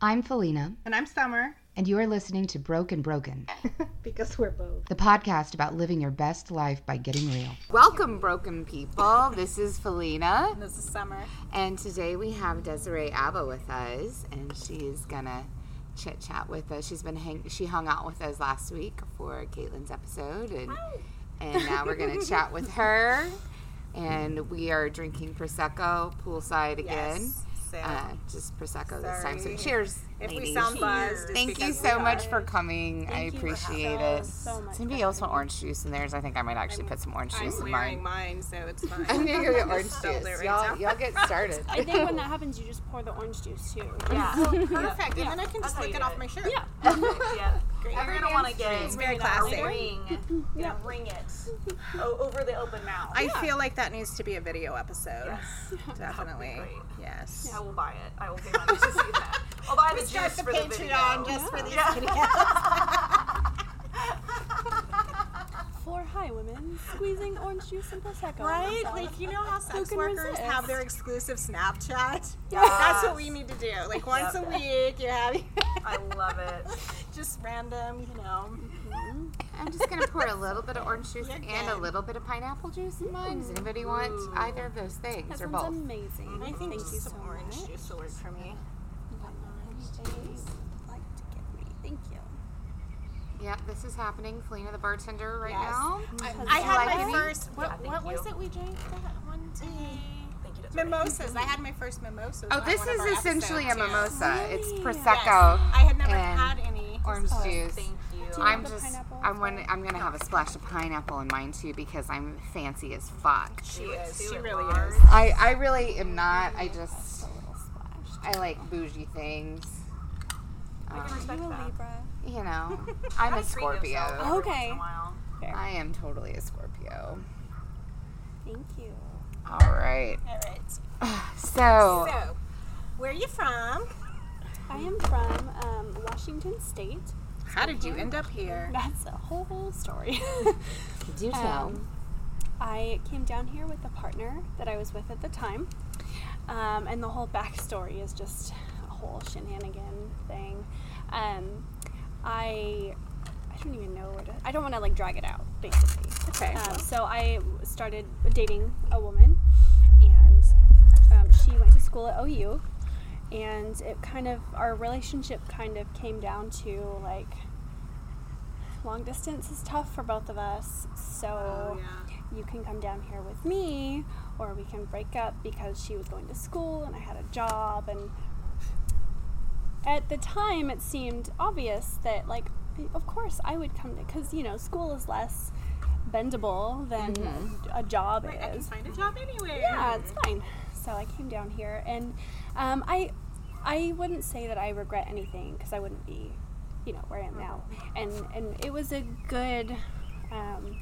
I'm Felina, And I'm Summer. and you are listening to Broken Broken, Because we're both. the podcast about living your best life by getting real. Welcome, broken people. This is Felina, And This is Summer. and today we have Desiree Abba with us, and she's gonna chit chat with us. She's been hang- she hung out with us last week for Caitlin's episode, and and now we're gonna chat with her. And we are drinking prosecco poolside again. Yes. So, Uh, just prosecco this time. So cheers, if we sound buzzed, Thank you so much for coming. I Thank you appreciate it. so much Does for anybody else want orange juice in theirs? I think I might actually put some orange juice I'm in wearing mine. mine, so it's fine. I'm gonna go get orange Just sold it juice. right Y'all, y'all get started. I think when that happens, you just pour the orange juice too. Yeah. Oh, perfect. And then I can just how lick it off my shirt. Yeah. yeah. Great. You're gonna want to get It's very bring that classy. Ring, Yeah. yeah. ring it over the open mouth. I feel like that needs to be a video episode. Yes. Definitely. great. Yes. I will buy it. I will pay money to see that. I'll buy the Start the for the. Patreon just for these Yeah. videos. For high women, squeezing orange juice and prosecco. on Right? Like, you know how sex workers resist? have their exclusive Snapchat? Yes. That's what we need to do. Like, once Yep. a week, you're having I love it. just random, you know. Mm-hmm. I'm just gonna pour a little bit of orange juice You're and a little bit of pineapple juice in mine. Does anybody want either of those things That or sounds both? amazing. Mm-hmm. I think Thank just you some so orange much. juice will work for me. Like to give me. Thank you. Yep, this is happening. Felina, the bartender, right Yes. now. I, I had my any? first. What, Yeah, thank what was you. it we drank that one day? Thank you. Desiree. Mimosas. I had my first mimosas. Oh, on this one of is essentially a episodes, too. mimosa. It's Really? prosecco, Yes. I had never and had any. orange juice. Thank you. You I'm want the just, pineapple I'm as one. I'm gonna have a splash of pineapple in mine too because I'm fancy as fuck. She Do it is. She really is. I, I really am not. I just, A little splash. I like bougie things. I can Um, respect You a that. Libra? you know, I'm a Gotta treat yourself Scorpio. Okay. in a while. Fair. I am totally a Scorpio. Thank you. All right. All right. So, So, where are you from? I am from um, Washington State. How did you end up here? That's a whole story. do tell. Um, I came down here with a partner that I was with at the time, um, and the whole backstory is just a whole shenanigan thing. Um, I I don't even know where to. I don't want to like drag it out, basically. Okay. Um, so I started dating a woman, and um, she went to school at OU, and it kind of our relationship kind of came down to like long distance is tough for both of us. So Oh, yeah. you can come down here with me, or we can break up because she was going to school and I had a job. And at the time, it seemed obvious that, like, of course I would come to, because, you know, school is less bendable than a job Right, I can find a job anywhere. Yeah, it's fine. So I came down here, and um, I, I wouldn't say that I regret anything because I wouldn't be, you know, where I am now. And and it was a good. Um,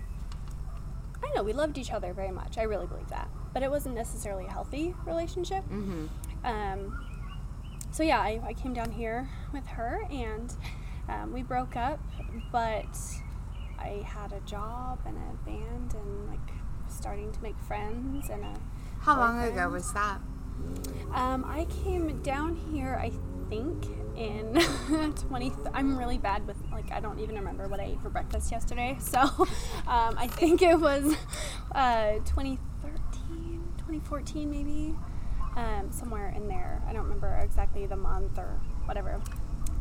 I know. We loved each other very much. I really believe that, but it wasn't necessarily a healthy relationship. Mm-hmm. Um, so yeah, I, I came down here with her, and um, we broke up. But I had a job and a band, and like starting to make friends and a How long ago was that? um, I came down here, I think, in 20. I'm really bad with, like, I don't even remember what I ate for breakfast yesterday. So um, I think it was uh, 2013, 2014, maybe. Um, somewhere in there. I don't remember exactly the month or whatever.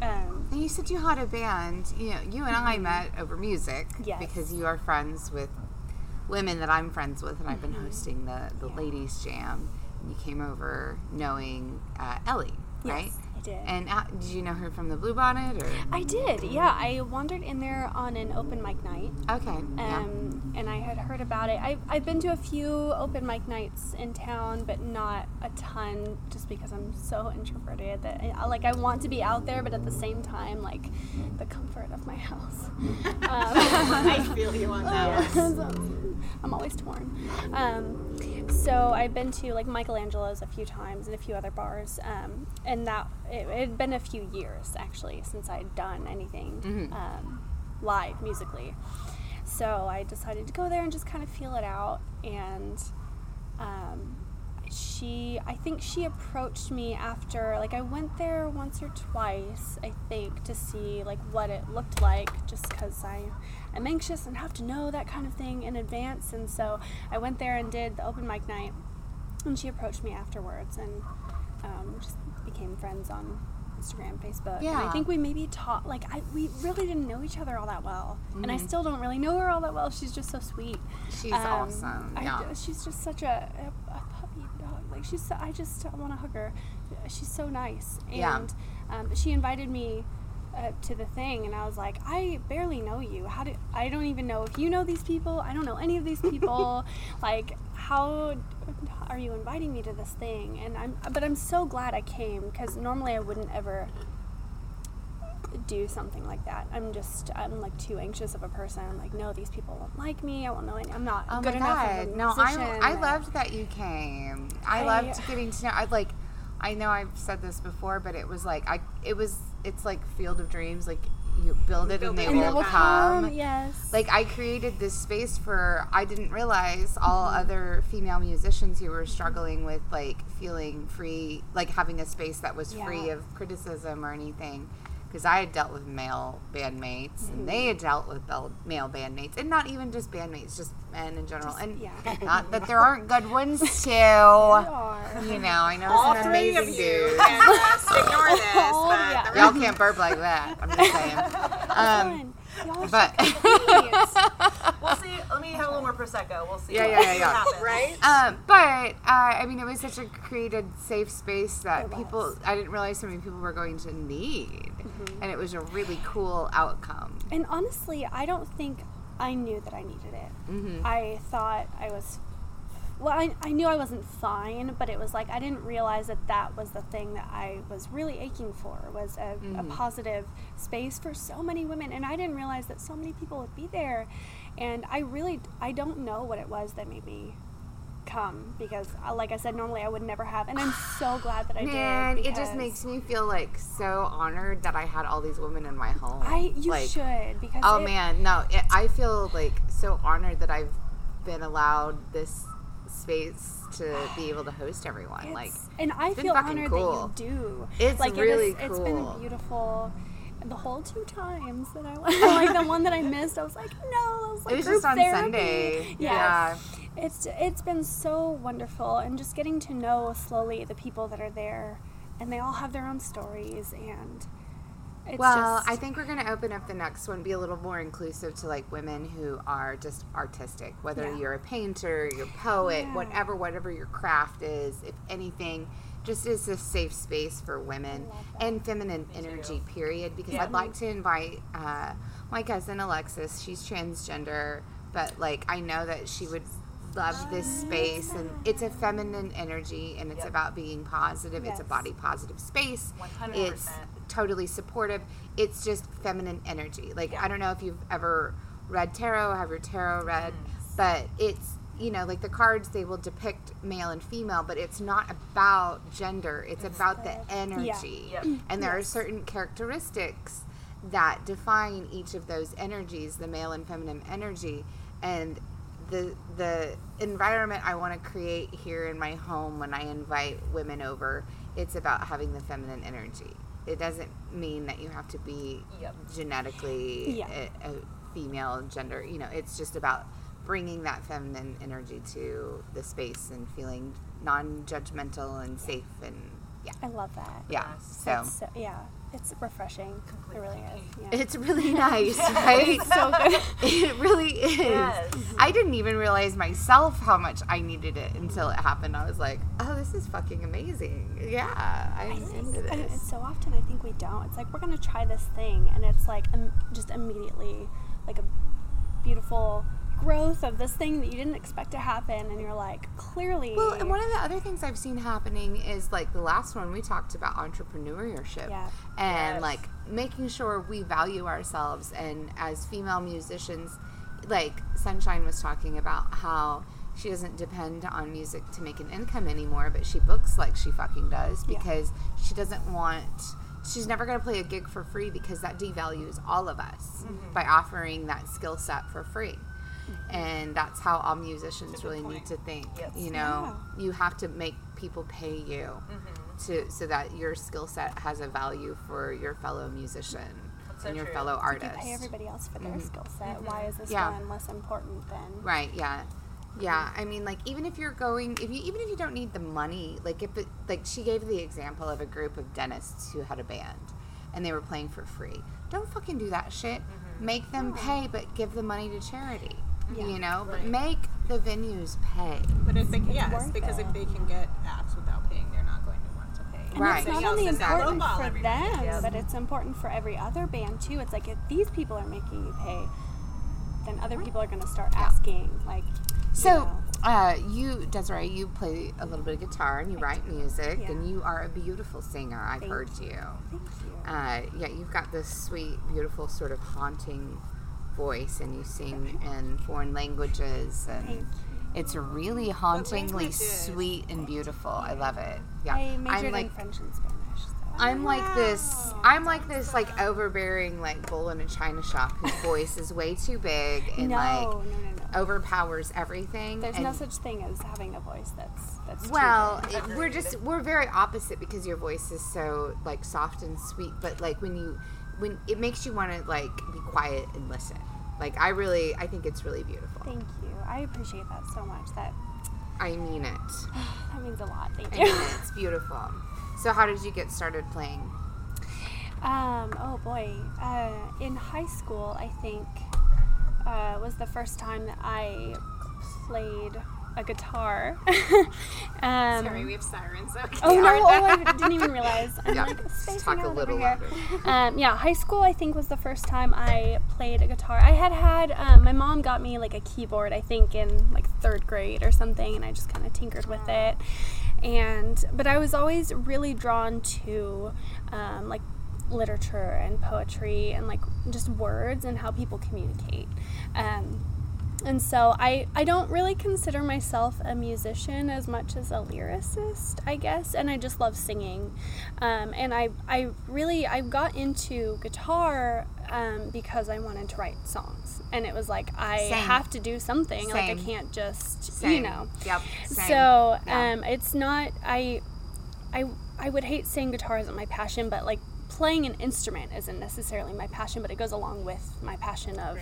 Um, And you said you had a band. You know, you and I met over music Yes. because you are friends with women that I'm friends with, and I've been hosting the the ladies' jam. And you came over knowing uh, Ellie, right? Yes, did. And uh, did you know her from the Blue Bonnet, or I did, yeah. I wandered in there on an open mic night. okay, yeah. um, and I had heard about it. I've, I've been to a few open mic nights in town, but not a ton, just because I'm so introverted that I, like I want to be out there, but at the same time, like the comfort of my house. Um, I feel you on that. so, I'm always torn. Um, so I've been to like Michelangelo's a few times and a few other bars, um, and that it, had been a few years actually since I'd done anything um, live musically. So I decided to go there and just kind of feel it out, and um, she, I think she approached me after, like, I went there once or twice, I think, to see, like, what it looked like, just because I am anxious and have to know that kind of thing in advance. And so I went there and did the open mic night, and she approached me afterwards and um, just became friends on Instagram, Facebook. And I think we maybe taught, like, I, we really didn't know each other all that well. And I still don't really know her all that well. She's just so sweet. She's Um, awesome. Yeah. ju- she's just such a, a, a. Like she's, so, I just I want to hug her. She's so nice. And Yeah. um, she invited me uh, to the thing, and I was like, I barely know you. How do I don't even know if you know these people. I don't know any of these people. like, how are you inviting me to this thing? And I'm, but I'm so glad I came because normally I wouldn't ever do something like that. I'm just I'm like too anxious of a person. I'm like, no, these people won't like me. I won't know any. I'm not Oh good my enough No. I I loved that you came. I, I- loved getting to know. I like. I know I've said this before, but it was like I. It was. It's like Field of Dreams. Like you build it and they and will come. come. Yes. Like I created this space for. I didn't realize all Mm-hmm. other female musicians who were struggling with like feeling free, like having a space that was free of criticism or anything. Because I had dealt with male bandmates, Mm-hmm. and they had dealt with bel- male bandmates, and not even just bandmates, just men in general. and yeah. not that there aren't good ones too. They are. You know, I know All some three of amazing you dudes. can just ignore this, Oh, but yeah. Y'all can't burp like that. I'm just saying. Um, Fun. Y'all but We'll see. Let me have a little more prosecco. We'll see. Yeah, yeah, yeah, yeah. happens. right? Um, but uh, I mean, it was such a created, safe space that It people. was. I didn't realize so many people were going to need, Mm-hmm. and it was a really cool outcome. And honestly, I don't think I knew that I needed it. Mm-hmm. I thought I was. Well, I, I knew I wasn't fine, but it was like I didn't realize that that was the thing that I was really aching for was a, a positive space for so many women, and I didn't realize that so many people would be there, and I really I don't know what it was that made me come because, uh, like I said, normally I would never have, and I'm so glad that I Man, did. it just makes me feel like so honored that I had all these women in my home. I you like, should because Oh it- man, no, it, I feel like so honored that I've been allowed this space to be able to host everyone. Like, and I it's feel honored cool. that you do. It's like really it is, It's cool. been beautiful. The whole two times that I went, like the one that I missed, I was like, no, I was like it was just on therapy. Sunday. Yeah. Yeah. It's it's been so wonderful, and just getting to know slowly the people that are there, and they all have their own stories, and it's Well, just, I think we're going to open up the next one, be a little more inclusive to like women who are just artistic, whether Yeah. you're a painter, you're a poet, Yeah. whatever, whatever your craft is, if anything, just is a safe space for women and feminine energy, period. Because Yeah. I'd like to invite uh, my cousin Alexis. She's transgender, but like I know that she would love this space and it's a feminine energy and it's Yep. about being positive it's a body positive space 100%. it's totally supportive. It's just feminine energy. Like I don't know if you've ever read tarot, have your tarot read, but it's you know like the cards they will depict male and female, but it's not about gender. It's, about the energy. Yep. And there are certain characteristics that define each of those energies, the male and feminine energy, and the the environment I want to create here in my home when I invite women over, it's about having the feminine energy. It doesn't mean that you have to be Yep. genetically Yeah. a, a female gender. You know, it's just about bringing that feminine energy to the space and feeling non-judgmental and safe and yeah, I love that. yeah. So so, yeah, it's refreshing. It really is. Yeah. it's really nice, right? so good. It really is. Yes. I didn't even realize myself how much I needed it until it happened. I was like, "Oh, this is fucking amazing." Yeah, I'm into And this. so often I think we don't. It's like we're gonna try this thing, and it's like um, just immediately like a beautiful growth of this thing that you didn't expect to happen, and you're like, clearly. Well, and one of the other things I've seen happening is like the last one we talked about entrepreneurship Yeah. and Yes. like making sure we value ourselves and as female musicians like Sunshine was talking about how she doesn't depend on music to make an income anymore, but she books like she fucking does Yeah. because she doesn't want she's never going to play a gig for free because that devalues all of us mm-hmm. by offering that skill set for free. And that's how all musicians really need to think. Yes. You know, you have to make people pay you to so that your skill set has a value for your fellow musician so and your true. fellow You artist. pay everybody else for their mm-hmm. skill set. Why is this Yeah. one less important than? Right, yeah. Yeah, I mean like even if you're going if you even if you don't need the money, like if it like she gave the example of a group of dentists who had a band and they were playing for free. Don't fucking do that shit. Make them pay but give the money to charity. You know? But make the venues pay. But if they yes, worth because it. if they can get acts without paying, they're not going to want to pay. And Right. it's not only else is important for everybody. them, Yes. but it's important for every other band too. It's like if these people are making you pay, then other people are going to start asking, like. you So, know. uh, you, Desiree, you play a little bit of guitar and you write music, Yeah. and you are a beautiful singer. I've Thank heard you. Thank you. Uh, yeah, you've got this sweet, beautiful, sort of haunting voice, and you sing in foreign languages, and it's really hauntingly sweet and beautiful. I love it. Yeah, I majored I'm like. in French and Spanish. So I'm like this. I'm like this, like overbearing, like bull in a china shop whose voice is way too big and no, like no, no, no. overpowers everything. There's and no such thing as having a voice that's that's. Well, it, we're just we're very opposite because your voice is so like soft and sweet, but like when you when it makes you want to like be quiet and listen. Like I really I think it's really beautiful. Thank you. I appreciate that so much. That I mean it. that means a lot. Thank I you. mean it. It's beautiful. So how did you get started playing? Um, oh boy. Uh, in high school, I think, uh, was the first time that I played a guitar. um, Sorry, we have sirens. Okay. Oh no! Oh, I didn't even realize. I'm Yeah, like spacing talk a out little over here. Um, yeah, high school I think was the first time I played a guitar. I had had um, my mom got me like a keyboard I think in like third grade or something, and I just kind of tinkered with it. And but I was always really drawn to um, like literature and poetry and like just words and how people communicate. Um, and so I, I don't really consider myself a musician as much as a lyricist, I guess, and I just love singing. Um, and I, I really I got into guitar um, because I wanted to write songs, and it was like I Same. have to do something. Like I can't just you Same. know. Yep. Same. So Yeah. um, it's not I, I I would hate saying guitar isn't my passion, but like playing an instrument isn't necessarily my passion, but it goes along with my passion of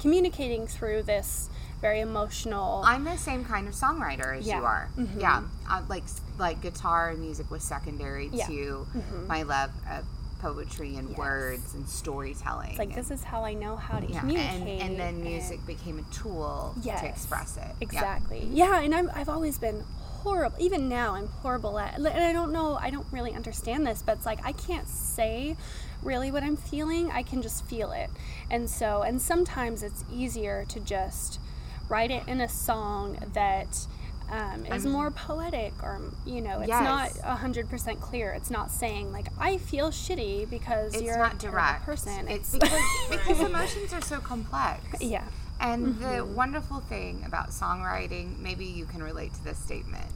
communicating through this very emotional. I'm the same kind of songwriter as Yeah. you are. Mhm. Yeah, I, like like guitar and music was secondary Yeah. to Mhm. my love of poetry and Yes. words and storytelling. it's like and- this is how I know how to yeah, communicate. and, and then music became a tool Yes, to express it. Yeah. Exactly. Yeah, and I'm, I've always been horrible. Even now, I'm horrible at. And I don't know. I don't really understand this, but it's like I can't say really what I'm feeling. I can just feel it, and so and sometimes it's easier to just write it in a song that. Um, is I'm- more poetic, or you know, it's Yes. not hundred percent clear. It's not saying like I feel shitty because It's you're not a direct. person. It's because because emotions are so complex. yeah, And the Mm-hmm. wonderful thing about songwriting, maybe you can relate to this statement.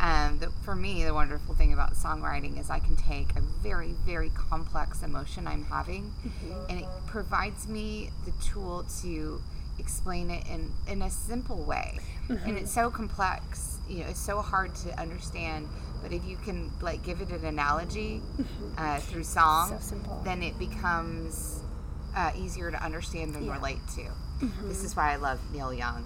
Um, the, for me, the wonderful thing about songwriting is I can take a very, very complex emotion I'm having, Mm-hmm. and it provides me the tool to explain it in, in a simple way. Mm-hmm. And it's so complex, you know, it's so hard to understand. But if you can like give it an analogy uh, through song, Mm-hmm. So then it becomes uh, easier to understand and Yeah. relate to. Mm-hmm. This is why I love Neil Young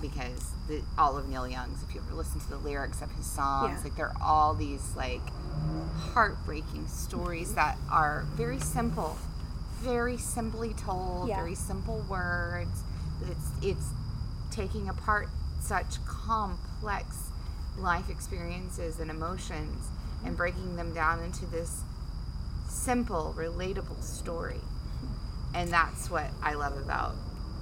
because the, all of Neil Young's, if you ever listen to the lyrics of his songs, Yeah. like they're all these like heartbreaking stories that are very simple, very simply told, Yeah. very simple words. It's it's taking apart such complex life experiences and emotions and breaking them down into this simple, relatable story. And that's what I love about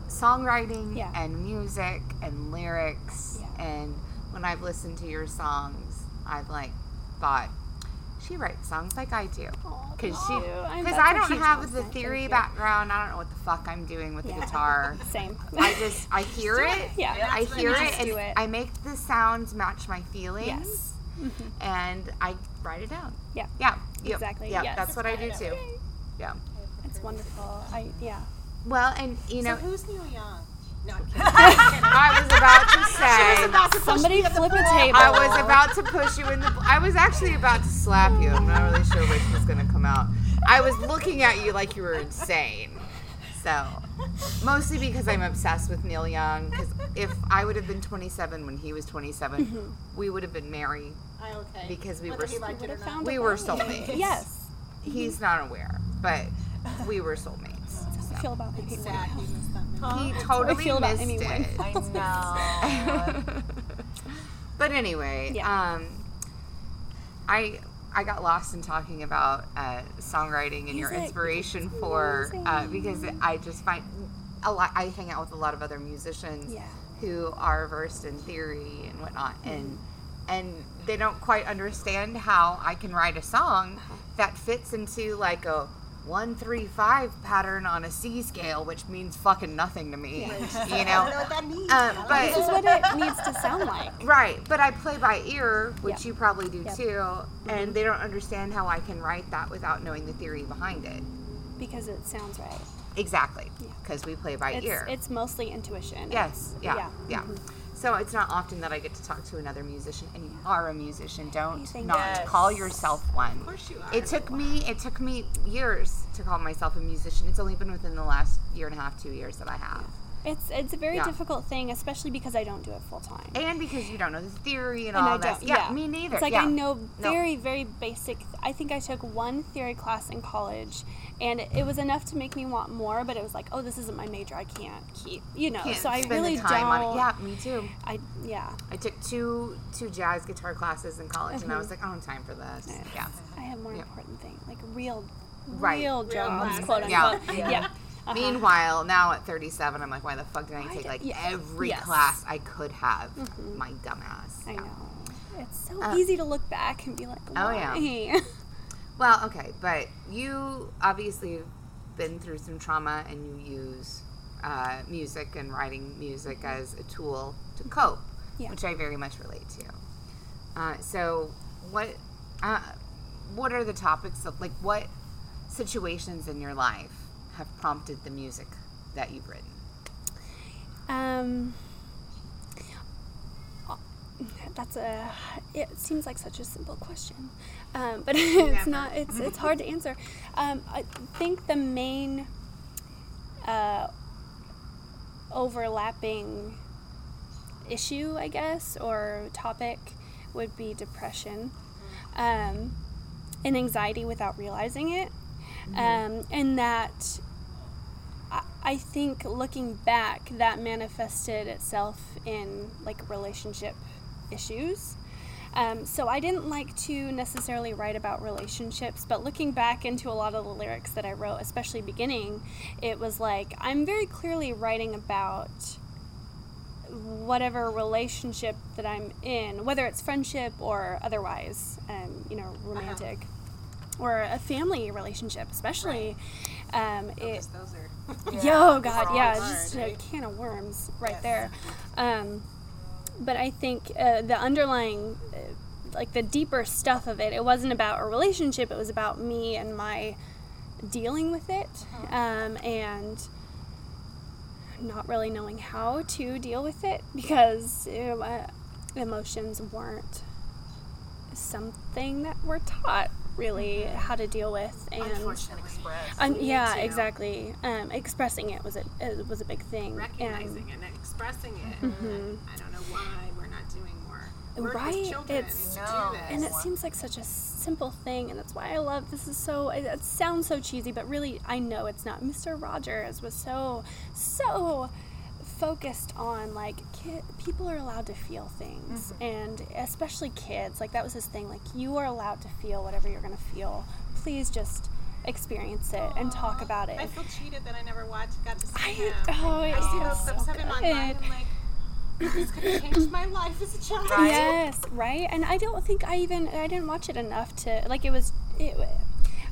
songwriting Yeah. and music and lyrics. Yeah. And when I've listened to your songs, I've like thought, she writes songs like I do. Because she. I'm- because I don't have the theory Thank you. background. I don't know what the fuck I'm doing with the guitar. Same. I just I hear it. Yeah. I hear it, and do it. I make the sounds match my feelings. Yes. Mm-hmm. And I write it down. Yeah. Yeah. Yep. Exactly, Yeah. yes. That's what I do too. Yeah. It's wonderful. I yeah. Well, and you know, so who's Neil Young? No, I'm kidding. I'm kidding. I was about to say. About to Somebody me in the flip a table. I was about to push you in the. I was actually about to slap you. I'm not really sure which was gonna come out. I was looking at you like you were insane. So, mostly because I'm obsessed with Neil Young. Because if I would have been 27 when he was 27, mm-hmm. we would have been married. I- okay. Because we Whether were- he liked it or Would've not. found We were soulmates. Yes. He's not aware, but we were soulmates. I feel about Amy Sad he Winehouse. missed that man. He I totally feel about missed Amy it. Winehouse. I know. But anyway, Yeah. um, I I got lost in talking about uh, songwriting and your inspiration for uh, because I just find a lot. I hang out with a lot of other musicians Yeah. who are versed in theory and whatnot, and and they don't quite understand how I can write a song that fits into like a one three five pattern on a C scale, which means fucking nothing to me. You I don't know. know what that means. Um, don't but- This is what it needs to sound like. Right, but I play by ear, which Yep. you probably do Yep. too, mm-hmm. and they don't understand how I can write that without knowing the theory behind it. Because it sounds right. Exactly, Yeah. because we play by It's, ear. it's mostly intuition. yes, yeah, yeah. yeah. Mm-hmm. So it's not often that I get to talk to another musician, and you are a musician. Don't not Yes. call yourself one. Of course you are. It took me it took me years to call myself a musician. It's only been within the last year and a half, two years that I have. It's it's a very Yeah. difficult thing, especially because I don't do it full time. And because you don't know the theory and, and all I that. don't. Yeah, me neither. It's like yeah. I know No. very, very basic. I think I took one theory class in college, and it, it was enough to make me want more. But it was like, oh, this isn't my major. I can't keep, you know. Can't so I spend really the time don't. on it. Yeah, me too. I yeah. I took two two jazz guitar classes in college, and I was like, I don't have time for this. Mm-hmm. Yeah. I have more Yeah. important things, like real, Right. real Real jobs, classes. quote Yeah. unquote. Yeah. Uh-huh. Meanwhile, now at 37, I'm like, why the fuck did I Why take did- like yeah. every Yes. class I could have? My dumbass. I Yeah. know. It's so Uh, easy to look back and be like, Oh, yeah. Well, okay, but you obviously have been through some trauma, and you use uh, music and writing music as a tool to cope, Yeah. which I very much relate to. Uh, so, what uh, what are the topics of like what situations in your life have prompted the music that you've written? Um, that's a. It seems like such a simple question, um, but it's not. It's it's hard to answer. Um, I think the main uh, overlapping issue, I guess, or topic would be depression um, and anxiety without realizing it, um, and that I- think looking back, that manifested itself in like relationship issues. Um, so I didn't like to necessarily write about relationships, but looking back into a lot of the lyrics that I wrote, especially beginning, it was like I'm very clearly writing about whatever relationship that I'm in, whether it's friendship or otherwise, um, you know, romantic or a family relationship, especially. Um, it, Those are. Yo, God, yeah, hard, just a right? can of worms right Yes. there. Um, but I think uh, the underlying, uh, like the deeper stuff of it, it wasn't about a relationship. It was about me and my dealing with it, um, and not really knowing how to deal with it because uh, emotions weren't something that we're taught really how to deal with and um, yeah, too. exactly. Um, expressing it was a it was a big thing. recognizing it and expressing it. I don't know why we're not doing more. Right, children it's- to No. do this. And it seems like such a simple thing, and that's why I love this. Is so it, it sounds so cheesy, but really I know it's not. Mr. Rogers was so so focused on like kid, people are allowed to feel things, mm-hmm. and especially kids. Like that was his thing. Like you are allowed to feel whatever you're gonna feel. Please just experience it and talk about it. I feel cheated that I never watched, got to see I- him. oh, I it's see those so clips of him online. I'm like, this could have changed my life as a child. Yes, right. And I don't think I even I didn't watch it enough to like it was. It,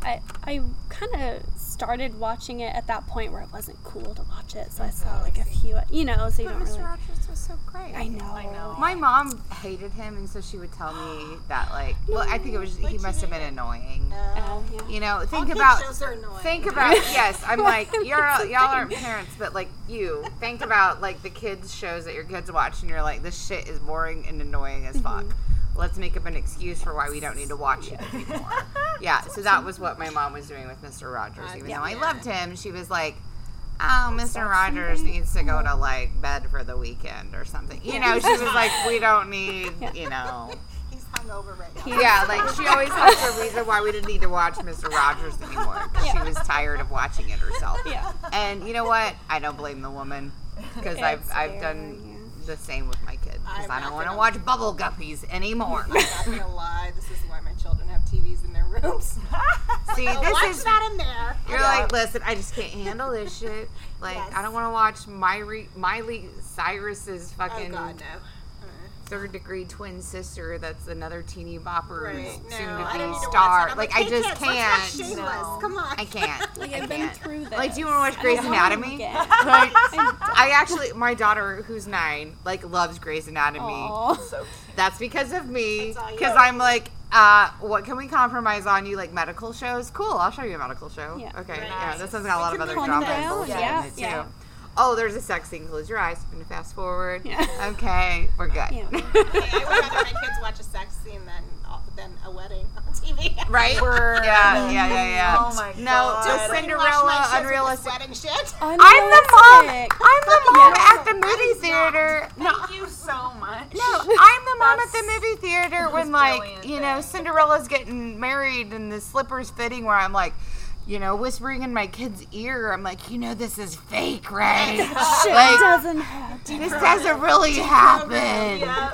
I I kind of started watching it at that point where it wasn't cool to watch it, so I saw oh, like a few, you know, so you But don't Mr. really. Rogers was so great. I know. I know. My mom hated him, and so she would tell me that, like, well, I think it was he must have been annoying. Oh, oh, yeah. You know, think kids about shows are annoying. think about yes. I'm like you're y'all aren't parents, but like you think about like the kids shows that your kids watch, and you're like this shit is boring and annoying as mm-hmm. fuck. Let's make up an excuse for why we don't need to watch it anymore. yeah, so that was what my mom was doing with Mr. Rogers. Even though I loved him, she was like, "Oh, Mr. Rogers needs to go to like bed for the weekend or something." You know, she was like, "We don't need, you know." He's hungover right now. Yeah, like she always has a reason why we didn't need to watch Mr. Rogers anymore because she was tired of watching it herself. Yeah. And you know what? I don't blame the woman because I've I've done yeah. The same with my kids because I'm don't want to watch Bubble Guppies anymore. I'm not gonna lie. This is why my children have TVs in their rooms. See, I'll this watch is that in there. you're like, listen, I just can't handle this shit. Like, Yes. I don't want to watch Miley, Miley Cyrus's Oh God, no. Third degree twin sister. That's another teeny bopper Right. No, soon to be need to star. watch. I'm like, like, I hey, just kids, let's watch can't. Shameless. No. Come on. I can't. Like I I've been can't. through this. Like, do you want to watch I Grey's Anatomy? Like, I actually, my daughter, who's nine, like loves Grey's Anatomy. Aw. So cute. That's because of me. That's all you. Because I'm like, uh, what can we compromise on? You like medical shows? Cool, I'll show you a medical show. Yeah. Okay, Right. yeah, this one's got a lot of other Calm drama down, yeah, in it too. yeah. Oh, there's a sex scene. Close your eyes. I'm gonna fast forward. Yeah. Okay, we're good. Yeah. I would rather my kids watch a sex scene than than a wedding on TV. right? Word. Yeah, yeah, yeah, yeah. Oh my no, God. the Don't Watch Cinderella my shit unrealistic. wedding shit. I'm the mom. I'm the mom Yeah. at the movie theater. No, Thank you so much. No, I'm the mom at the movie theater when like brilliant you know. Cinderella's getting married and the slippers fitting where I'm like, you know, whispering in my kid's ear. I'm like, you know, this is fake, right? Shit like doesn't happen. this doesn't really happen. Yeah.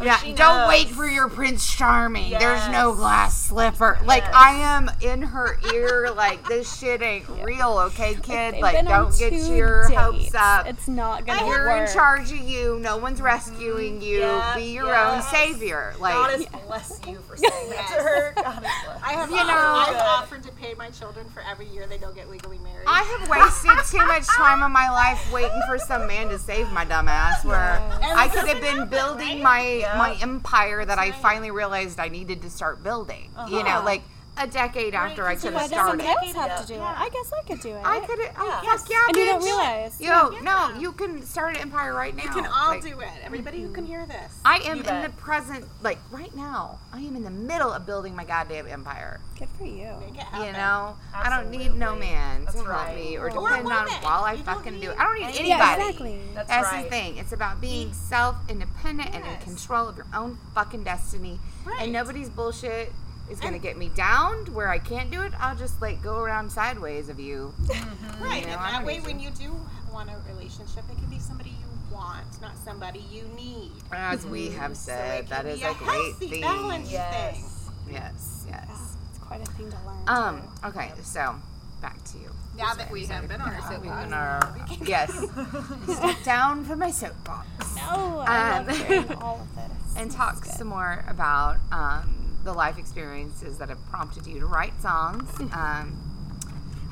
Oh, yeah, don't knows. wait for your Prince Charming. There's no glass slipper. Like I am in her ear. Like this shit ain't real, okay, kid? They've Like don't get your dates. hopes up. It's not gonna You're work. in charge of you. No one's mm-hmm. rescuing you. Yeah, Be your yes. own savior. Like God is bless you for saying that to her. God is bless. I have You offered, know- I've offered to pay my children for every year they don't get legally married. I have wasted too much time of my life waiting for some man to save my dumb ass. Where And I could have been happen, building right? my Yeah. my empire that I finally realized I needed to start building. You know, Uh-huh. like a decade after I could you have Why does started. somebody else have to do Yeah. it? I guess I could do it. I could have. Oh, Yeah. fuck yeah, and you don't realize. Yo, no, you can start an empire right now. you can all Like, do it. Everybody who can hear this. I am in the present, like right now. I am in the middle of building my goddamn empire. Good for you. Make it happen. You know, I don't need no man That's to help me or Or a depend on while I You fucking do it. I don't need anybody. Yeah, exactly. That's, That's right. the thing. It's about being self independent and in control of your own fucking destiny. Right. And nobody's bullshit is gonna get me down to where I can't do it. I'll just like go around sideways of you. Right, You know, and that don't way, need when you do want a relationship, it can be somebody you want, not somebody you need. As we have said, it that can a a great healthy, thing. balanced Yes. thing. Yes, Yeah, yes. it's quite a thing to learn. Um. too. Okay. So back to you. Now that we have been on our We've been soapbox, our- yes. Step down from my soapbox. No, I Um, love hearing all of this. and talk some more about um, the life experiences that have prompted you to write songs. Um,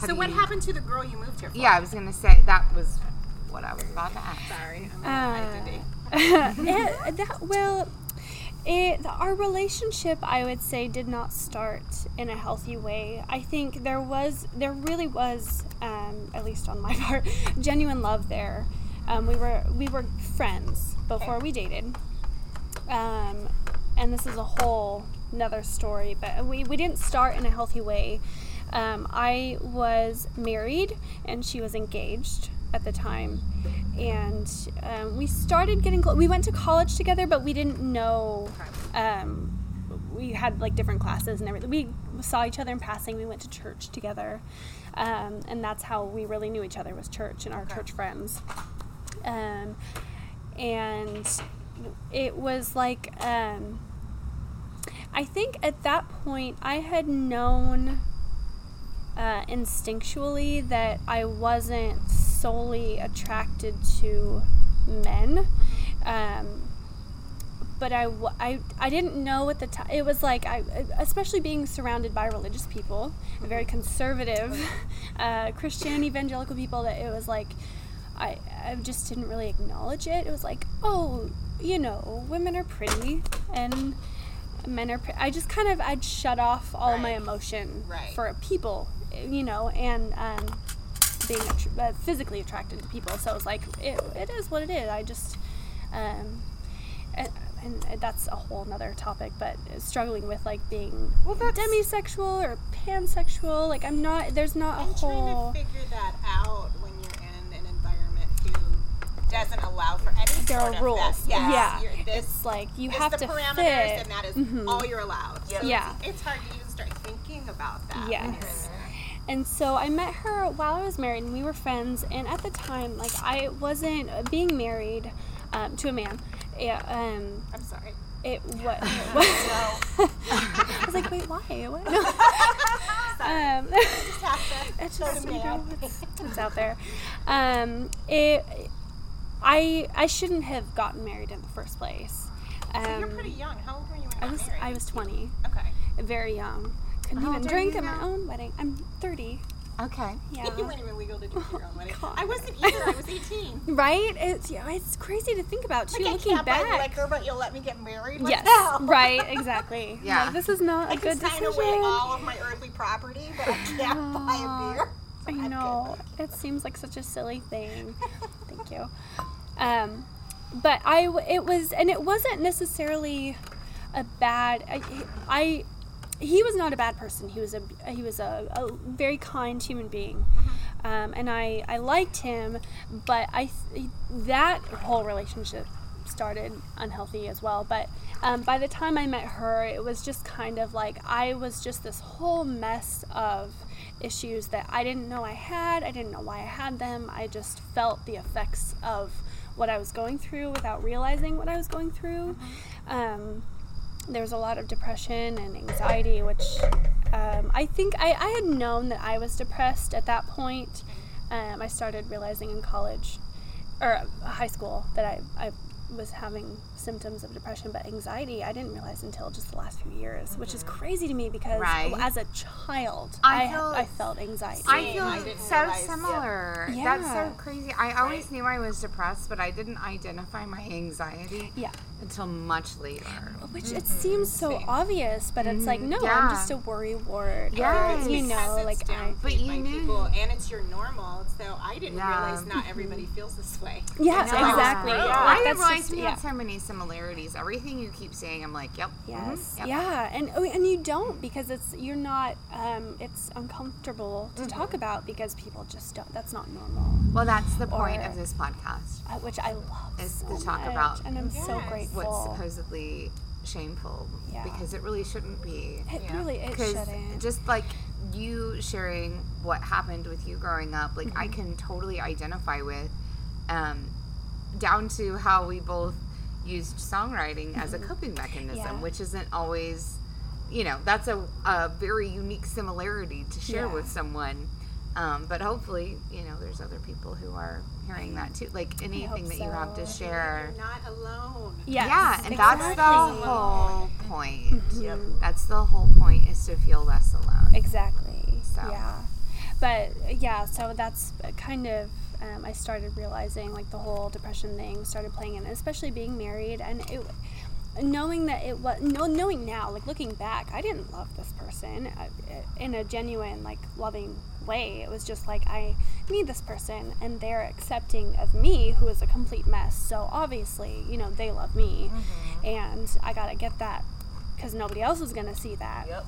have So what you- happened to the girl you moved here for? Yeah, I was gonna say that was what I was about to ask. Sorry, I'm Uh, it, that, well, it, our relationship, I would say, did not start in a healthy way. I think there was, there really was, um, at least on my part, genuine love there. Um, we were we were friends before we dated, um, and this is a whole another story. But we we didn't start in a healthy way. Um, I was married and she was engaged at the time, and um, we started getting close. We went to college together, but we didn't know. Um, we had like different classes and everything. We saw each other in passing. We went to church together, um, and that's how we really knew each other was church and our church friends. Um, and it was like um, I think at that point I had known uh, instinctually that I wasn't solely attracted to men. Um, but I didn't know at the time. It was like, I, especially being surrounded by religious people, very conservative uh, Christian evangelical people, that it was like, I, I just didn't really acknowledge it. It was like, oh, you know, women are pretty, and men are. I just kind of I'd shut off all my emotion Right. for people, you know, and um, being uh, physically attracted to people. So it's like it, it is what it is. I just um, and, and that's a whole nother topic, but struggling with like being Well, demisexual or pansexual. Like I'm not. There's not a I'm whole. trying to figure that out when you're in an environment who doesn't allow for any There sort are rules. Yes, Yeah. this It's like you have the to parameters, fit. and that is Mhm. all you're allowed. So Yeah. it's, it's hard to even start thinking about that. when you're in Yes. there. And so I met her while I was married, and we were friends. And at the time, like I wasn't uh, being married um, to a man. Yeah, um, I'm sorry. it what? I was like, wait, why? What? um, have to it's just it's out there. Um, it, I I shouldn't have gotten married in the first place. Um, So you're pretty young. How old were you when you I was married? I was 20, okay. very young. Couldn't How even drink at my own wedding. I'm 30. Okay. Yeah. You weren't even legal to do your own wedding. God. I wasn't either. I was 18. Right? It's yeah, it's crazy to think about too. Like, I looking can't buy back. liquor, but you'll let me get married. What yes, hell? right, exactly. Yeah. Like, this is not a I good decision. I can sign decision. away all of my earthly property, but I can't buy a beer. I I'm know. It seems like such a silly thing. Thank you. Um, but I, it was, and it wasn't necessarily a bad. I, I he was not a bad person. He was a he was a, a very kind human being, um, and I I liked him. But I that whole relationship started unhealthy as well. But um, by the time I met her, it was just kind of like I was just this whole mess of issues that I didn't know I had. I didn't know why I had them. I just felt the effects of what I was going through without realizing what I was going through. Um, there was a lot of depression and anxiety, which um, I think I, I had known that I was depressed at that point. Um, I started realizing in college or high school that I, I was having symptoms of depression, but anxiety I didn't realize until just the last few years, which is mm-hmm. crazy to me because Right. as a child, I I, feel- I felt anxiety. I feel I didn't so realize- similar. Yeah. That's so crazy. I always knew I was depressed, but I didn't identify my anxiety yeah, until much later. which it seems so Same. obvious, but it's like no, Mm-hmm. Yeah. I'm just a worry wart. Yes. or, you Because know, it's like I. downplayed But you knew- people, and it's your normal. So I didn't Yeah. realize not everybody feels this way. Yeah, Until I was exactly. grown. Like, I didn't realize just- we yeah. had so many similarities. Everything you keep saying, I'm like, yep. mhm, Yes. yep. Yeah, and oh, and you don't because it's you're not. Um, it's uncomfortable to talk about because people just don't. That's not normal. Well, that's the point Or- of this podcast. uh, Which I love Is so to talk much, about and I'm so Yes. grateful. What's supposedly shameful Yeah. because it really shouldn't be. it Yeah. really it shouldn't. just like you sharing what happened with you growing up, like Mm-hmm. I can totally identify with, um, down to how we both used songwriting as a coping mechanism, Mm-hmm. Yeah. which isn't always, you know, that's a, a very unique similarity to share with someone. Um, but hopefully, you know, there's other people who are hearing that too. Like anything hope that you have to share. You're not alone. Yes, yeah, and that's the whole point. Yep. That's the whole point is to feel less alone. Exactly. So. Yeah. But yeah, so that's kind of um, I started realizing like the whole depression thing started playing in, especially being married and it knowing that it was no knowing now like looking back I didn't love this person in a genuine like loving way it was just like I need this person and they're accepting of me who is a complete mess so obviously you know they love me and I gotta get that because nobody else is gonna see that Yep.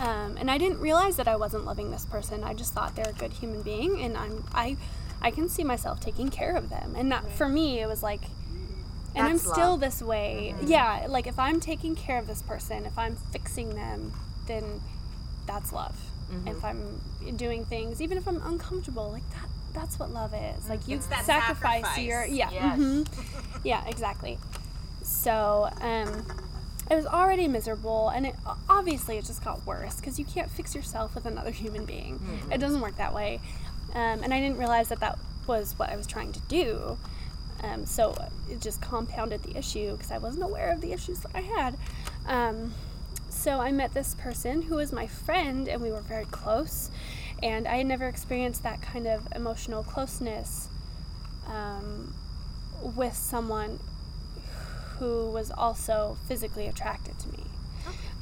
um, and I didn't realize that I wasn't loving this person. I just thought they're a good human being, and I'm I I can see myself taking care of them. And that for me, it was like, and I'm That's still love. this way. Yeah, like if I'm taking care of this person, if I'm fixing them, then that's love. If I'm doing things, even if I'm uncomfortable, like that. That's what love is. Like you It's sacrifice, sacrifice. your yeah. Yes. mhm. yeah, exactly. So, um, it was already miserable, and it obviously it just got worse because you can't fix yourself with another human being. It doesn't work that way, um, and I didn't realize that that was what I was trying to do. Um, so it just compounded the issue because I wasn't aware of the issues that I had. Um, so I met this person who was my friend, and we were very close. And I had never experienced that kind of emotional closeness um, with someone who was also physically attracted to me.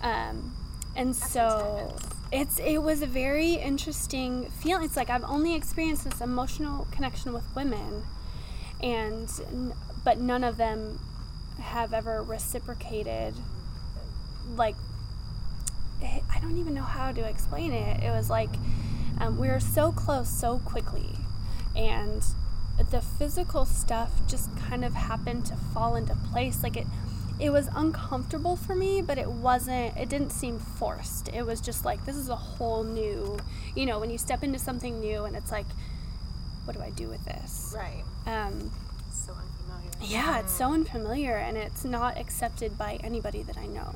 Um, and so it's it was a very interesting feeling. It's like I've only experienced this emotional connection with women, and but none of them have ever reciprocated. Like don't even know how to explain it. It was like um, we were so close so quickly, and the physical stuff just kind of happened to fall into place. Like it, it was uncomfortable for me, but it wasn't. It didn't seem forced. It was just like this is a whole new. You know, when you step into something new, and it's like, what do I do with this? Right. Um, So unfamiliar. yeah, it's so unfamiliar and it's not accepted by anybody that I know.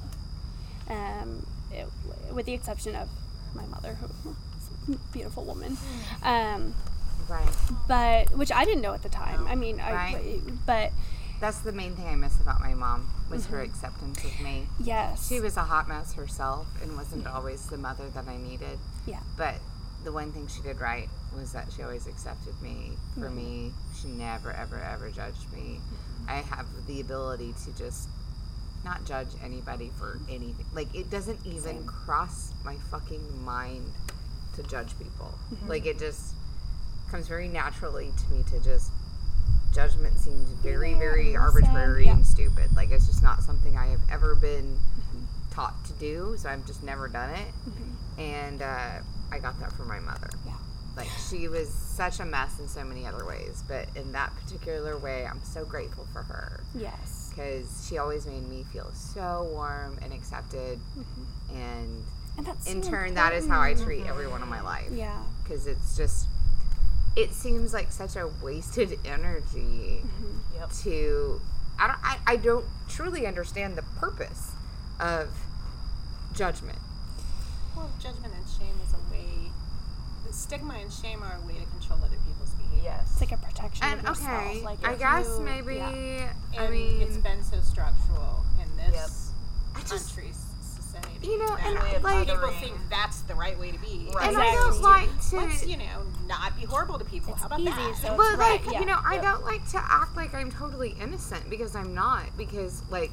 Um, it, with the exception of my mother, who is a beautiful woman. Um, Right. but which I didn't know at the time. I mean, I, but That's the main thing I miss about my mom was her mm-hmm. acceptance of me. yes, She was a hot mess herself and wasn't always the mother that I needed. yeah, But the one thing she did right was that she always accepted me for mm-hmm. me. She never, ever, ever judged me. Mm-hmm. I have the ability to just not judge anybody for anything. Like, it doesn't even cross my fucking mind to judge people. Mm-hmm. Like, it just comes very naturally to me to just. Judgment seems very, very arbitrary Yeah. and stupid. Like, it's just not something I have ever been mm-hmm. taught to do, so I've just never done it. Mm-hmm. And uh, I got that from my mother. Yeah. Like, she was such a mess in so many other ways, but in that particular way, I'm so grateful for her yes, because she always made me feel so warm and accepted. Mm-hmm. And and that's in so turn, that is how I treat everyone in my life. Yeah, Because it's just, it seems like such a wasted energy mm-hmm. Yep. to I don't I, I don't truly understand the purpose of judgment. Well, judgment and shame is a way. Stigma and shame are a way to control other people's behavior. Yes. it's like a protection And of yourself. okay, Like I guess you- maybe yeah. I And mean it's been so structural in this I just country's society. you know, and Way like people think that's the right way to be. Right. and I don't like to Let's you know not be horrible to people. How about easy, that? so well, right, like yeah. you know, I Yeah. don't like to act like I'm totally innocent because I'm not. Because like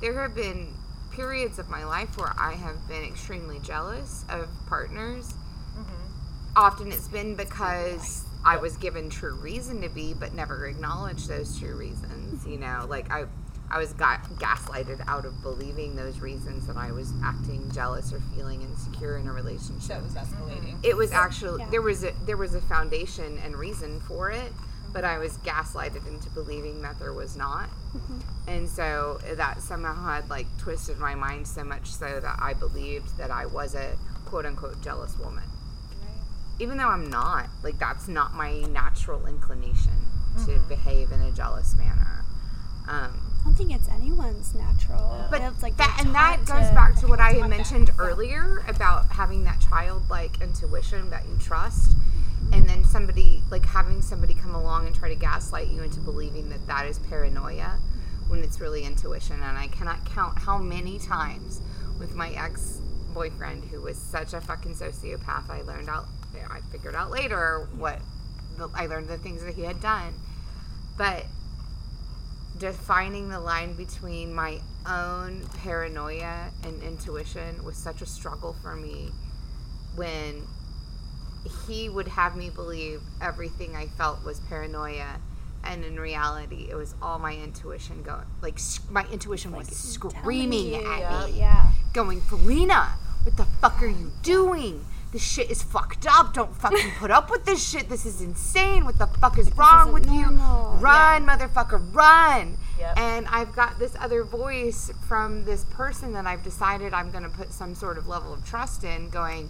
there have been periods of my life where I have been extremely jealous of partners. Mm-hmm. Often it's been because I was given true reason to be, but never acknowledged those true reasons. You know, like I, I was got gaslighted out of believing those reasons that I was acting jealous or feeling insecure in a relationship So it was escalating. it was actually Yeah. there was a there was a foundation and reason for it but i was gaslighted into believing that there was not mm-hmm. and so that somehow had like twisted my mind so much so that i believed that i was a quote unquote jealous woman even though i'm not like that's not my natural inclination to behave in a jealous manner um, I don't think it's anyone's natural. but it's like that and that goes to- back to what I had taught that, mentioned earlier about having that childlike intuition that you trust, and then somebody like having somebody come along and try to gaslight you into believing that that is paranoia when it's really intuition. And I cannot count how many times with my ex boyfriend who was such a fucking sociopath. I learned out, I figured out later what the, I learned the things that he had done, but defining the line between my own paranoia and intuition was such a struggle for me when he would have me believe everything I felt was paranoia and in reality it was all my intuition going like my intuition was screaming you, at me Yeah. going Felina what the fuck are you doing this shit is fucked up. Don't fucking put up with this shit. This is insane. What the fuck is wrong with you? normal. run motherfucker run. Yep. and I've got this other voice from this person that I've decided I'm going to put some sort of level of trust in going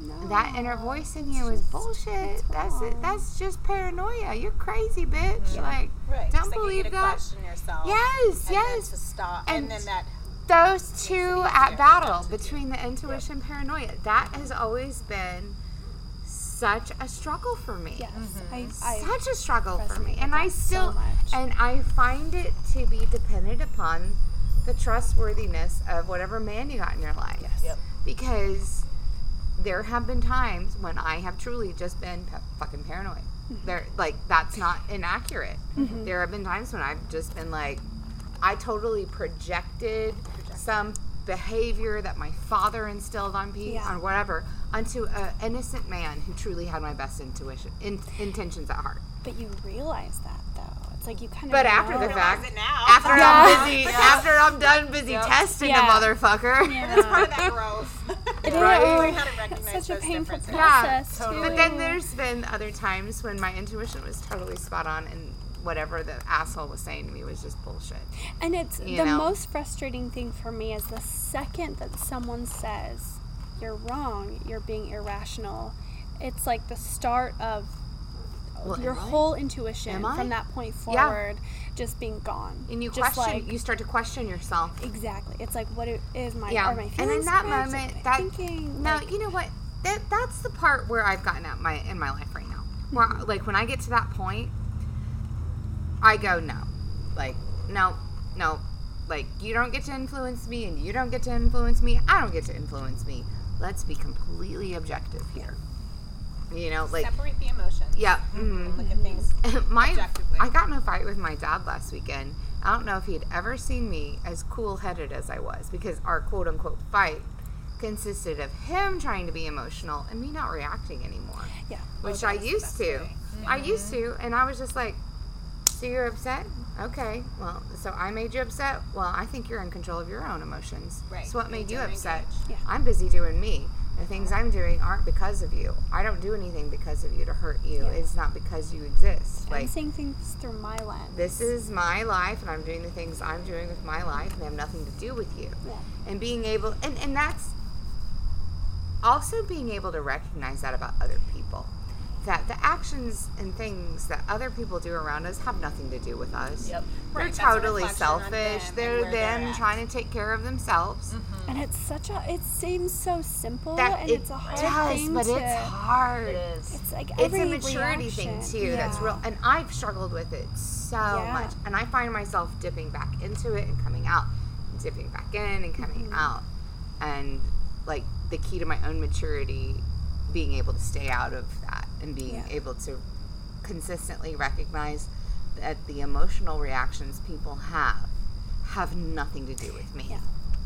No. that inner voice in you is bullshit. that's it. that's just paranoia. You're crazy bitch. Like Right. don't like you believe need to that. question yourself. yes yes. to stop, And and, then that those two at battle them to do. between the intuition paranoia. That has always been such a struggle for me. Yes. Mm-hmm. I, I, such a struggle for me. and i that so still and i find it to be dependent upon the trustworthiness of whatever man you got in your life. Yes. Yep. because there have been times when i have truly just been pe- fucking paranoid. Hmm. There like that's not inaccurate. Mm-hmm. There have been times when i've just been like i totally projected some behavior that my father instilled on me Yeah. on whatever onto an innocent man who truly had my best intuition in, intentions at heart. But you realize that though. It's like you kind of. But after the fact, it now. after Yeah. I'm busy, after I'm done busy testing Yeah. a motherfucker. Yeah. It's part of that growth. It Right. is. Learn how to recognize Such a those painful differences. process. Yeah, too. But then there's been other times when my intuition was totally spot on and whatever the asshole was saying to me was just bullshit. And it's you the know? most frustrating thing for me is the second that someone says you're wrong, you're being irrational. It's like the start of Well, your I? whole intuition from that point Yeah. forward just being gone. And you just question, like, you start to question yourself. exactly. It's like what is my Yeah, are my and in that correct? moment, that thinking now like, you know what that that's the part where I've gotten at my in my life right now. Where Mm-hmm. like when I get to that point, I go no, like no, no, like you don't get to influence me, and you don't get to influence me. I don't get to influence me. Let's be completely objective here. You know, like Separate the emotions. yeah. mhm. Look at things. my Objectively. I got in a fight with my dad last weekend. I don't know if he'd ever seen me as cool headed as I was because our quote unquote fight consisted of him trying to be emotional and me not reacting anymore. Yeah. Which I used to. way. I used to and I was just like, So you're upset? Okay. Well, so I made you upset? Well, I think you're in control of your own emotions. Right. So what made you upset? Yeah. I'm busy doing me. The things I'm doing aren't because of you. I don't do anything because of you to hurt you. Yeah. It's not because you exist. I'm Like seeing things through my lens. this is my life and I'm doing the things I'm doing with my life and they have nothing to do with you. Yeah. And being able and, and that's also being able to recognize that about other people. That the actions and things that other people do around us have nothing to do with us. Yep. They're Right, totally selfish. them They're where they're trying to take care of themselves. Mm-hmm. And it's such a it seems so simple That and it it's a hard does, thing but to it's hard. It is. it's like it's every a maturity reaction. thing too that's real and i've struggled with it so Yeah. much and i find myself dipping back into it and coming out And dipping back in and coming Mm-hmm. out and like the key to my own maturity being able to stay out of that and being Yeah. able to consistently recognize that the emotional reactions people have have nothing to do with me Yeah.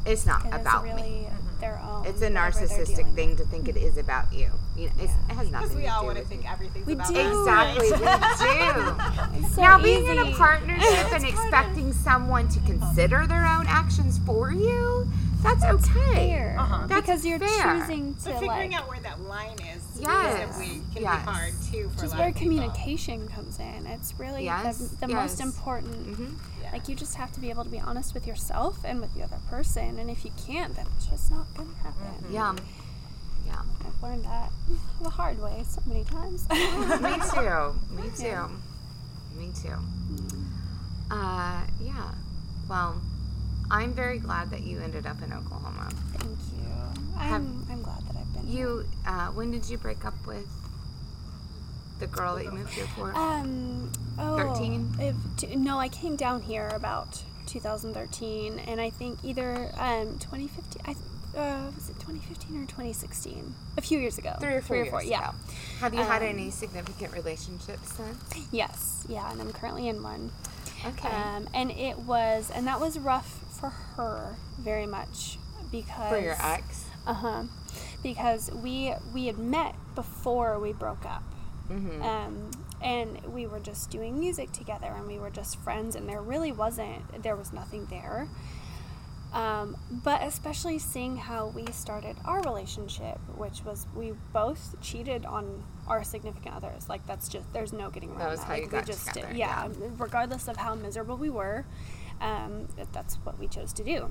it's not It is about really me their own. it's a narcissistic thing with. to think it is about you. you know, it's, it has nothing Because we to all do want to with think you. everything's We about do. us. Exactly, right? we do. So now, being in a easy. partnership and expecting someone to consider their own actions for you, that's okay. fair Uh-huh. That's because you're fair. choosing to But figuring like out where that line is Yes, reasonably can yes. be hard too for a lot where of people. communication comes in. It's really Yes, the, the yes. most important. Mhm. Yeah. Like you just have to be able to be honest with yourself and with the other person. And if you can't, then it's just not gonna happen. Mm-hmm. Yeah. Yeah. I've learned that the hard way so many times. Me too. Me too. Yeah. Me too. Uh, yeah. Well, I'm very glad that you ended up in Oklahoma. Thank you. I'm, I'm glad You, uh, when did you break up with the girl that you moved here for? Um, oh, 13? If, t- no, I came down here about 2013, and I think either um 2015. I th- uh, was it 2015 or 2016? A few years ago. Three or four years Yeah. ago. Have you had Um, any significant relationships since? Yes. Yeah, and I'm currently in one. Okay. Um, and it was, and that was rough for her very much because for your ex? Uh huh. Because we we had met before we broke up. Mm-hmm. um, and we were just doing music together and we were just friends and there really wasn't there was nothing there um, but especially seeing how we started our relationship which was we both cheated on our significant others like that's just there's no getting around that, was how like you we got just together, yeah, regardless of how miserable we were um, that's what we chose to do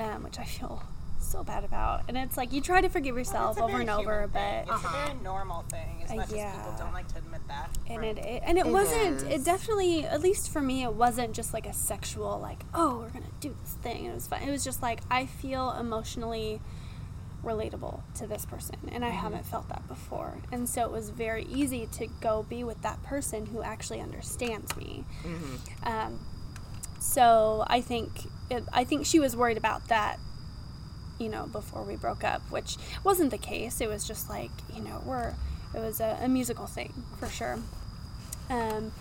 um, which i feel so bad about and it's like you try to forgive yourself a over and over human thing. but it's a very normal thing as much as people don't like to admit that. and Right. it, it and it, It wasn't is. it definitely at least for me it wasn't just like a sexual like oh we're gonna do this thing it was fun it was just like i feel emotionally relatable to this person and i mm-hmm. haven't felt that before and so it was very easy to go be with that person who actually understands me mm-hmm. um, so i think it, i think she was worried about that you know, before we broke up, which wasn't the case. It was just like, you know, we're, it was a, a musical thing for sure. Um,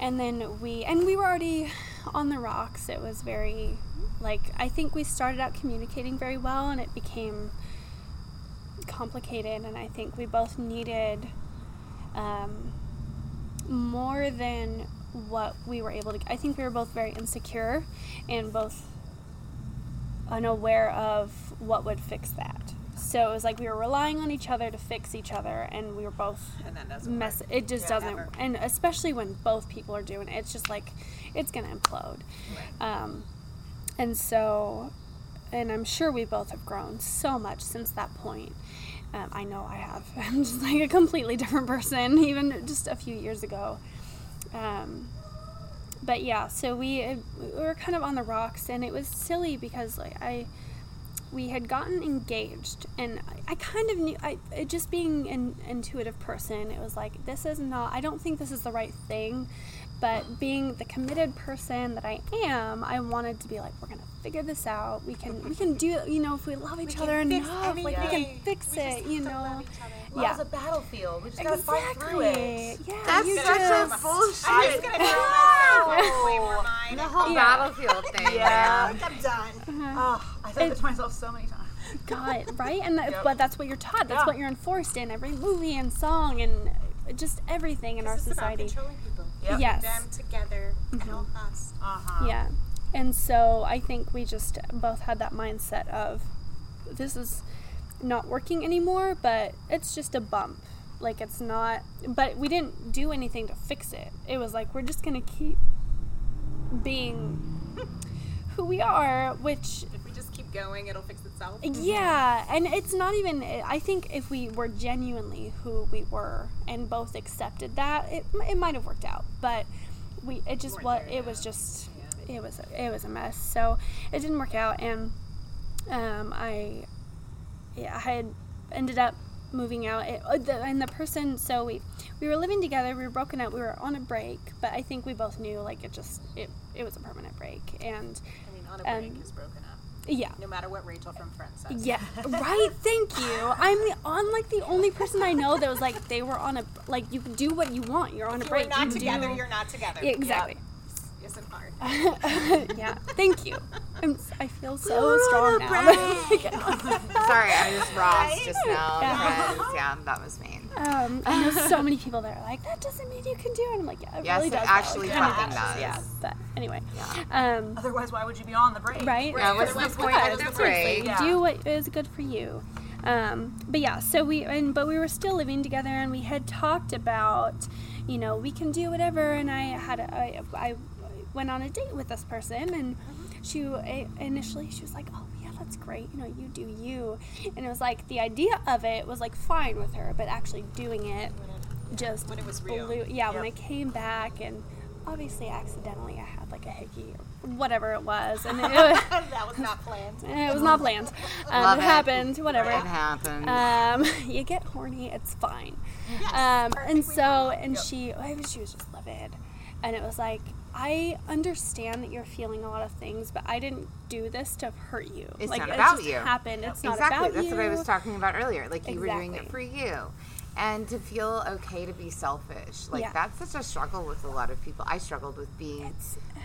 and then we, and we were already on the rocks. It was very Like I think we started out communicating very well, and it became complicated. And I think we both needed um, more than what we were able to. I think we were both very insecure, and both unaware of what would fix that. So it was like we were relying on each other to fix each other, and we were both And that doesn't mess. work. It just Yeah, doesn't, never. and especially when both people are doing it, it's just like it's gonna implode. Um, and so, and I'm sure we both have grown so much since that point. Um, I know I have. I'm just like a completely different person, even just a few years ago. Um, but yeah, so we, we were kind of on the rocks, and it was silly because like I we had gotten engaged and I, I kind of knew I just being an intuitive person it was like this is not I don't think this is the right thing but being the committed person that I am I wanted to be like we're gonna figure this out we can we can do it. you know if we love each can other fix enough like we can fix We it you have love know each. Love's yeah a battlefield. We just gotta fight through exactly it. yeah That's you such just, a bullshit. I'm just gonna throw myself way more mine. the whole Yeah. battlefield thing. Yeah, man. I'm done. Uh-huh. Oh, I said that to myself so many times. God, right? And that, Yep. but that's what you're taught. That's Yeah. what you're enforced in every movie and song and just everything in our This about society. controlling people. Yep. Yes. Them together and all us. Uh huh. Yeah. And so I think we just both had that mindset of this is not working anymore, but it's just a bump. Like it's not, but we didn't do anything to fix it. It was like we're just going to keep being who we are, which If we just keep going, it'll fix itself. yeah, and it's not even. I think if we were genuinely who we were and both accepted that, it, it might have worked out. But we, it just was. It was just. It was. It was a mess. So it didn't work out, and um, I, yeah, I had ended up moving out. It, uh, the, and the person. So we we were living together. We were broken up. We were on a break, but I think we both knew like it just it it was a permanent break, and I mean, on a break Um, is broken up. yeah. No matter what Rachel from Friends says. Yeah, right. Thank you. I'm the on like the only person I know that was like they were on a like you can do what you want. You're on a If break. you're not you together, do- you're not together. Yeah, exactly. Isn't hard. yeah. Thank you. I'm, s- I feel so strong now. Sorry, I was Ross just now. Yeah. because, yeah, that was mean. um, I know so many people that are like that doesn't mean you can do it. I'm like yeah, it Yes, really it does. actually though. Kinda fucking does, does. Yeah. But anyway. Yeah. Um, Otherwise, why would you be on the break? right. Yeah, what's the Otherwise, point what of is the the break? Yeah. do what is good for you. Um, but yeah, so we and but we were still living together, and we had talked about, you know, we can do whatever. And I had a, I, I went on a date with this person, and she initially she was like, oh yeah, that's great, you know, you do you, and it was like the idea of it was like fine with her, but actually doing it just When it was real. blew- yeah, when I came back and. Obviously, accidentally, I had like a hickey or whatever it was, and it, that was not planned. it was not planned. Um, it it. happened, whatever. It happened. Um, you get horny, it's fine. um, and so, and she, I was, she was just livid, and it was like, I understand that you're feeling a lot of things, but I didn't do this to hurt you. It's like, not it about just you. Happened. It's not about That's you. That's what I was talking about earlier. Like you were doing it for you. And to feel okay to be selfish. Like Yeah. that's such a struggle with a lot of people. I struggled with being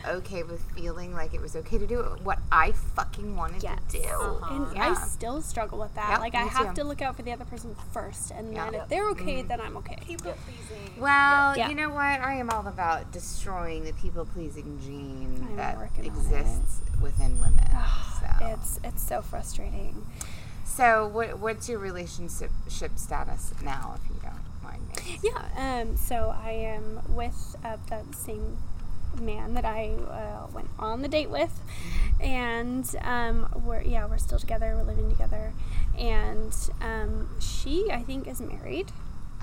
okay with feeling like it was okay to do what I fucking wanted Yes. to do. Uh-huh. And I still struggle with that. Yep, like I me have too. to look out for the other person first, and Yeah. then Yep. if they're okay, mm-hmm. then I'm okay. People pleasing. Well, Yeah. you know what? I am all about destroying the people pleasing gene I'm that working on exists within women. Ah, so. It's it's so frustrating. So, what, what's your relationship status now, if you don't mind me? Yeah. Um. So I am with uh, the same man that I uh, went on the date with, and um, we're yeah we're still together. We're living together, and um, she I think is married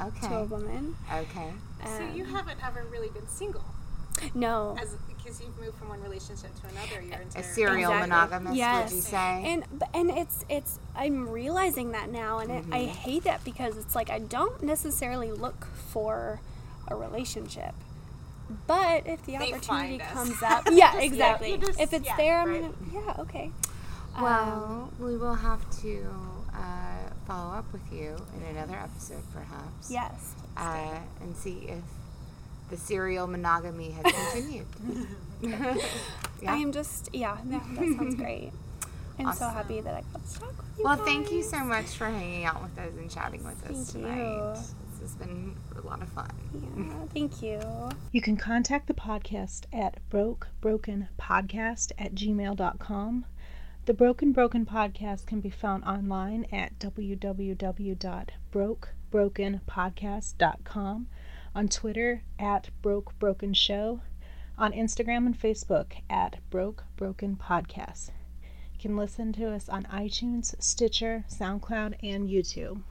Okay. to a woman. Okay. So you Um, haven't ever really been single, no. as because you've moved from one relationship to another. Your entire A serial Exactly. monogamist, Yes. would you say? And and it's it's I'm realizing that now, and Mm-hmm. I hate that because it's like I don't necessarily look for a relationship, but if the They opportunity comes up, yeah, exactly. you just- if it's yeah, there, I'm right. gonna, yeah, okay. well, we will have to uh, follow up with you in another episode, perhaps. Yes. Uh, and see if the serial monogamy has continued. yeah. I am just yeah, that, that sounds great. I'm so happy that I got to talk with you. Well, thank you so much for hanging out with us and chatting with us tonight. you. This has been a lot of fun. Yeah, thank you. You can contact the podcast at brokebrokenpodcast at gmail.com. The Broke Broken podcast can be found online at www.brokebrokenpodcast.com, on Twitter at Broke Broken Show, on Instagram and Facebook at Broke Broken Podcast. You can listen to us on iTunes, Stitcher, SoundCloud, and YouTube.